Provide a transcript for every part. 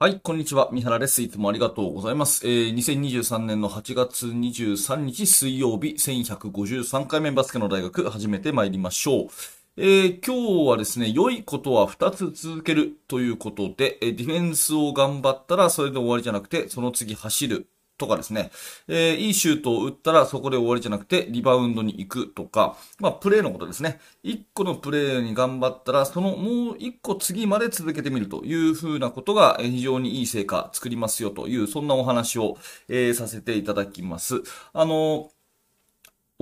はい、こんにちは。三原です。いつもありがとうございます。えー、2023年の8月23日水曜日、1153回目バスケの大学、始めてまいりましょう。えー、今日はですね、良いことは2つ続けるということで、えディフェンスを頑張ったらそれで終わりじゃなくて、その次走るとかですね、えー、いいシュートを打ったらそこで終わりじゃなくて、リバウンドに行くとか、まあ、プレーのことですね。1個のプレーに頑張ったら、そのもう1個次まで続けてみるというふうなことが非常にいい成果作りますよという、そんなお話を、えー、させていただきます。あのー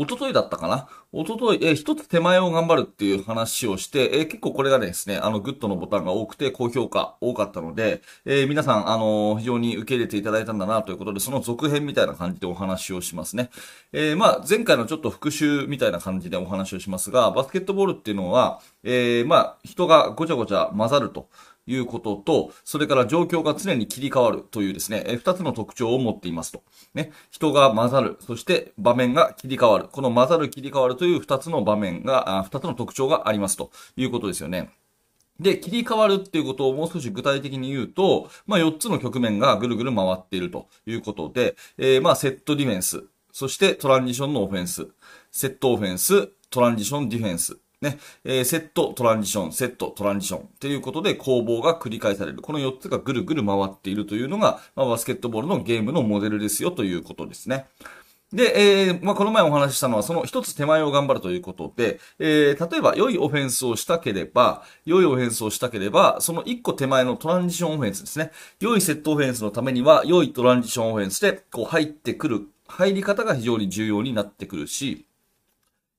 とといだったかな？おととい、え、一つ手前を頑張るっていう話をして、え、結構これがですね、あの、グッドのボタンが多くて、高評価多かったので、えー、皆さん、あの非常に受け入れていただいたんだなということで、その続編みたいな感じでお話をしますね。えまあ、前回のちょっと復習みたいな感じでお話をしますが、バスケットボールっていうのは、えまあ、人がごちゃごちゃ混ざると。いうことと、それから状況が常に切り替わるというですね、え二つの特徴を持っていますと。ね、人が混ざる、そして場面が切り替わる。この混ざる、切り替わるという二つの場面が、二つの特徴がありますということですよね。で、切り替わるっていうことをもう少し具体的に言うと、まあ、4つの局面がぐるぐる回っているということで、えー、まあ、セットディフェンス、そしてトランジションのオフェンス、セットオフェンス、トランジションディフェンス、ね、えー、セット、トランジション、セット、トランジションということで攻防が繰り返される。この4つがぐるぐる回っているというのが、まあ、バスケットボールのゲームのモデルですよということですね。で、えー、まあ、この前お話ししたのは、その一つ手前を頑張るということで、えー、例えば、良いオフェンスをしたければ、良いオフェンスをしたければ、その一個手前のトランジションオフェンスですね。良いセットオフェンスのためには、良いトランジションオフェンスで、こう入ってくる、入り方が非常に重要になってくるし、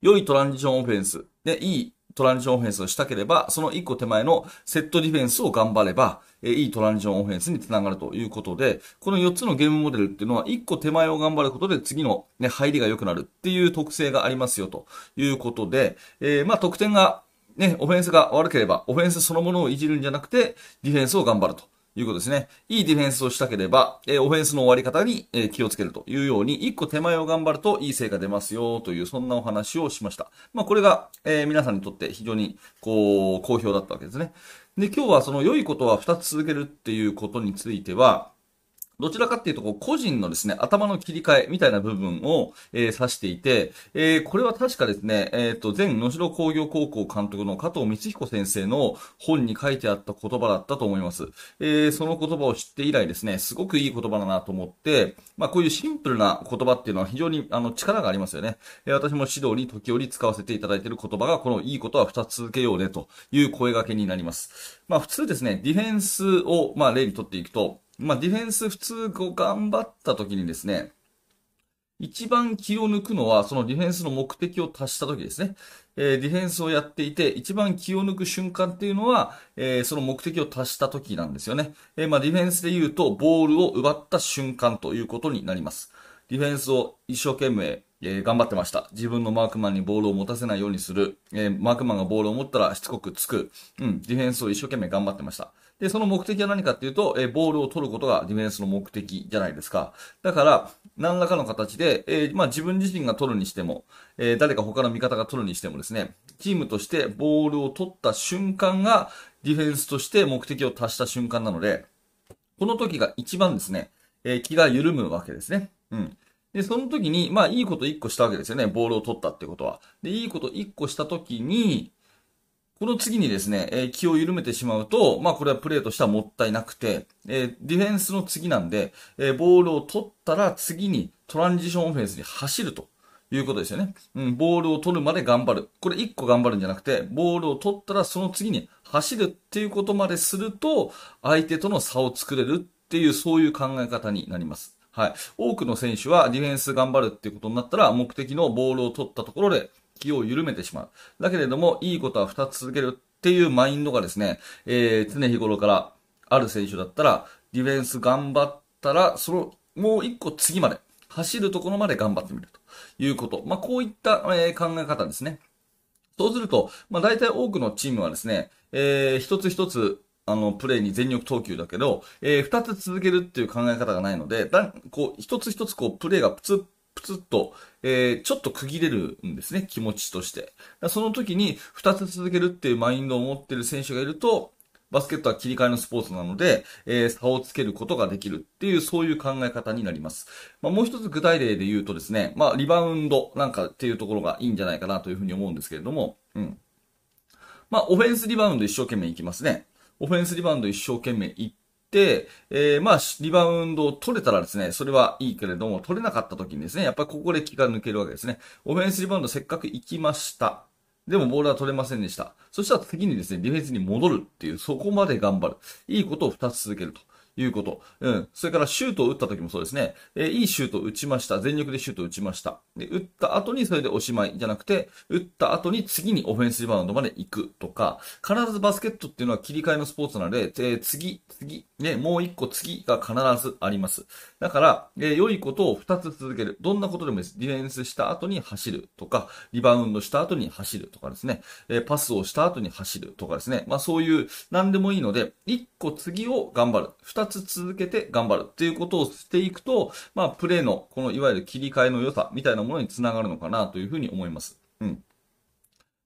良いトランジションオフェンスで、いいトランジションオフェンスをしたければ、その一個手前のセットディフェンスを頑張れば、えいいトランジションオフェンスにつながるということで、この4つのゲームモデルっていうのは、1個手前を頑張ることで次の、ね、入りが良くなるっていう特性がありますよということで、えー、まあ得点がね、オフェンスが悪ければ、オフェンスそのものをいじるんじゃなくて、ディフェンスを頑張ると。いうことですね。いいディフェンスをしたければ、えー、オフェンスの終わり方に、えー、気をつけるというように、一個手前を頑張るといい成果出ますよという、そんなお話をしました。まあ、これが、えー、皆さんにとって非常に、こう、好評だったわけですね。で、今日はその良いことは2つ続けるっていうことについては、どちらかっていうと、個人のですね、頭の切り替えみたいな部分を、えー、指していて、えー、これは確かですね、えっ、ー、と、前野城工業高校監督の加藤光彦先生の本に書いてあった言葉だったと思います。えー、その言葉を知って以来ですね、すごくいい言葉だなと思って、まあ、こういうシンプルな言葉っていうのは非常に、あの、力がありますよね。えー、私も指導に時折使わせていただいている言葉が、このいいことは2つ続けようねという声掛けになります。まあ、普通ですね、ディフェンスを、まあ、例にとっていくと、まあ、ディフェンス普通こう頑張った時にですね、一番気を抜くのは、そのディフェンスの目的を達した時ですね。えー、ディフェンスをやっていて、一番気を抜く瞬間っていうのは、えー、その目的を達した時なんですよね。えー、まあ、ディフェンスで言うと、ボールを奪った瞬間ということになります。ディフェンスを一生懸命、えー、頑張ってました。自分のマークマンにボールを持たせないようにする。えー、マークマンがボールを持ったらしつこくつく。うん、ディフェンスを一生懸命頑張ってました。で、その目的は何かっていうと、えー、ボールを取ることがディフェンスの目的じゃないですか。だから、何らかの形で、えー、まあ自分自身が取るにしても、えー、誰か他の味方が取るにしてもですね、チームとしてボールを取った瞬間が、ディフェンスとして目的を達した瞬間なので、この時が一番ですね、え、気が緩むわけですね。うん。で、その時に、まあ、いいこと一個したわけですよね。ボールを取ったってことは。で、いいこと一個した時に、この次にですね、えー、気を緩めてしまうと、まあこれはプレーとしてはもったいなくて、えー、ディフェンスの次なんで、えー、ボールを取ったら次にトランジションオフェンスに走るということですよね。うん、ボールを取るまで頑張る。これ1個頑張るんじゃなくて、ボールを取ったらその次に走るっていうことまですると、相手との差を作れるっていう、そういう考え方になります。はい。多くの選手はディフェンス頑張るっていうことになったら、目的のボールを取ったところで、気を緩めてしまう。だけれども、いいことは2つ続けるっていうマインドがですね、えー、常日頃からある選手だったら、ディフェンス頑張ったら、その、もう1個次まで、走るところまで頑張ってみるということ。まあ、こういった、えー、考え方ですね。そうすると、まあ、大体多くのチームはですね、えー、一つ一つ、あの、プレイに全力投球だけど、えー、二つ続けるっていう考え方がないので、だこう、一つ一つこう、プレイがプツップツッと、えー、ちょっと区切れるんですね、気持ちとして。その時に2つ続けるっていうマインドを持ってる選手がいると、バスケットは切り替えのスポーツなので、えー、差をつけることができるっていう、そういう考え方になります。まあ、もう一つ具体例で言うとですね、まあ、リバウンドなんかっていうところがいいんじゃないかなというふうに思うんですけれども、うん。まあ、オフェンスリバウンド一生懸命いきますね。オフェンスリバウンド一生懸命いっ、でえー、まあ、リバウンドを取れたらですね、それはいいけれども、取れなかった時にですね、やっぱりここで気が抜けるわけですね。オフェンスリバウンドせっかく行きました。でもボールは取れませんでした。そしたら次にですね、ディフェンスに戻るっていう、そこまで頑張る。いいことを2つ続けると。いうこと。うん。それからシュートを打った時もそうですね。えー、いいシュートを打ちました。全力でシュートを打ちました。で、打った後にそれでおしまいじゃなくて、打った後に次にオフェンスリバウンドまで行くとか、必ずバスケットっていうのは切り替えのスポーツなので、えー、次、次、ね、もう一個次が必ずあります。だから、えー、良いことを二つ続ける。どんなことでもいいです。ディフェンスした後に走るとか、リバウンドした後に走るとかですね、えー、パスをした後に走るとかですね。まあそういう、何でもいいので、一個次を頑張る。二つ続けて頑張るっていうことをしていくと、まあプレーの、このいわゆる切り替えの良さみたいなものにつながるのかなというふうに思います。うん。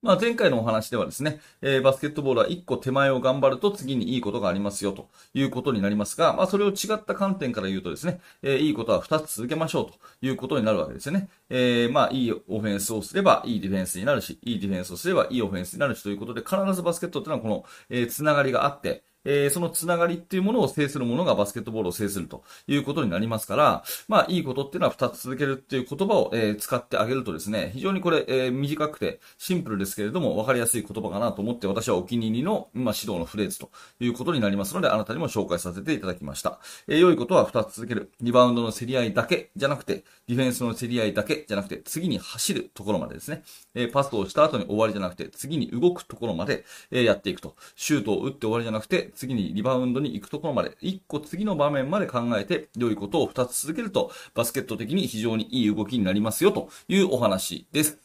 まあ、前回のお話ではですね、えー、バスケットボールは1個手前を頑張ると次にいいことがありますよということになりますが、まあ、それを違った観点から言うとですね、えー、いいことは2つ続けましょうということになるわけですよね。えー、まあ、いいオフェンスをすればいいディフェンスになるし、いいディフェンスをすればいいオフェンスになるしということで、必ずバスケットっていうのはこの、えー、つながりがあって、えー、そのつながりっていうものを制するものがバスケットボールを制するということになりますから、まあ、いいことっていうのは2つ続けるっていう言葉を、えー、使ってあげるとですね、非常にこれ、えー、短くてシンプルですけれども、分かりやすい言葉かなと思って私はお気に入りの、まあ、指導のフレーズということになりますので、あなたにも紹介させていただきました。えー、良いことは2つ続ける。リバウンドの競り合いだけじゃなくて、ディフェンスの競り合いだけじゃなくて、次に走るところまでですね、えー、パスをした後に終わりじゃなくて、次に動くところまで、えー、やっていくと。シュートを打って終わりじゃなくて、次にリバウンドに行くところまで、一個次の場面まで考えて、良いことを二つ続けると、バスケット的に非常にいい動きになりますよ、というお話です。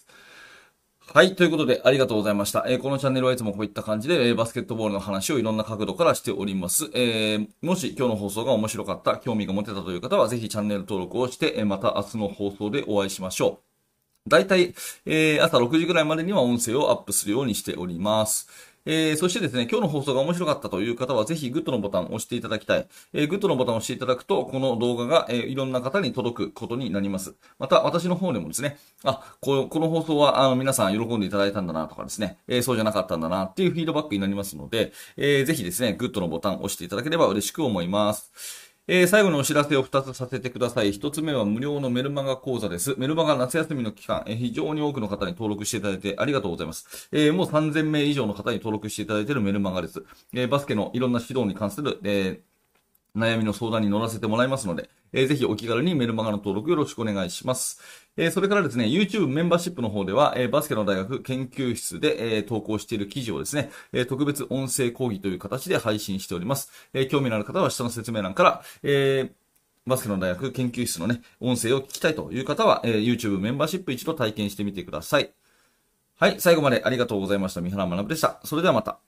はい。ということで、ありがとうございました。えー、このチャンネルはいつもこういった感じで、えー、バスケットボールの話をいろんな角度からしております。えー、もし今日の放送が面白かった、興味が持てたという方は、ぜひチャンネル登録をして、えまた明日の放送でお会いしましょう。だいたい、え朝6時ぐらいまでには音声をアップするようにしております。えー、そしてですね、今日の放送が面白かったという方は、ぜひグッドのボタンを押していただきたい。えー、グッドのボタンを押していただくと、この動画が、えー、いろんな方に届くことになります。また、私の方でもですね、あ、このこの放送は、あの、皆さん喜んでいただいたんだなとかですね、えー、そうじゃなかったんだなっていうフィードバックになりますので、えー、ぜひですね、グッドのボタンを押していただければ嬉しく思います。えー、最後のお知らせを2つさせてください。1つ目は無料のメルマガ講座です。メルマガ夏休みの期間、えー、非常に多くの方に登録していただいてありがとうございます。えー、もう3000名以上の方に登録していただいているメルマガです。え、バスケのいろんな指導に関する、え、悩みの相談に乗らせてもらいますので、えー、ぜひお気軽にメルマガの登録よろしくお願いします。えー、それからですね、YouTube メンバーシップの方では、えー、バスケの大学研究室で、えー、投稿している記事をですね、えー、特別音声講義という形で配信しております。えー、興味のある方は下の説明欄から、えーバスケの大学研究室のね、音声を聞きたいという方は、えー、YouTube メンバーシップ一度体験してみてください。はい、最後までありがとうございました。三原学でした。それではまた。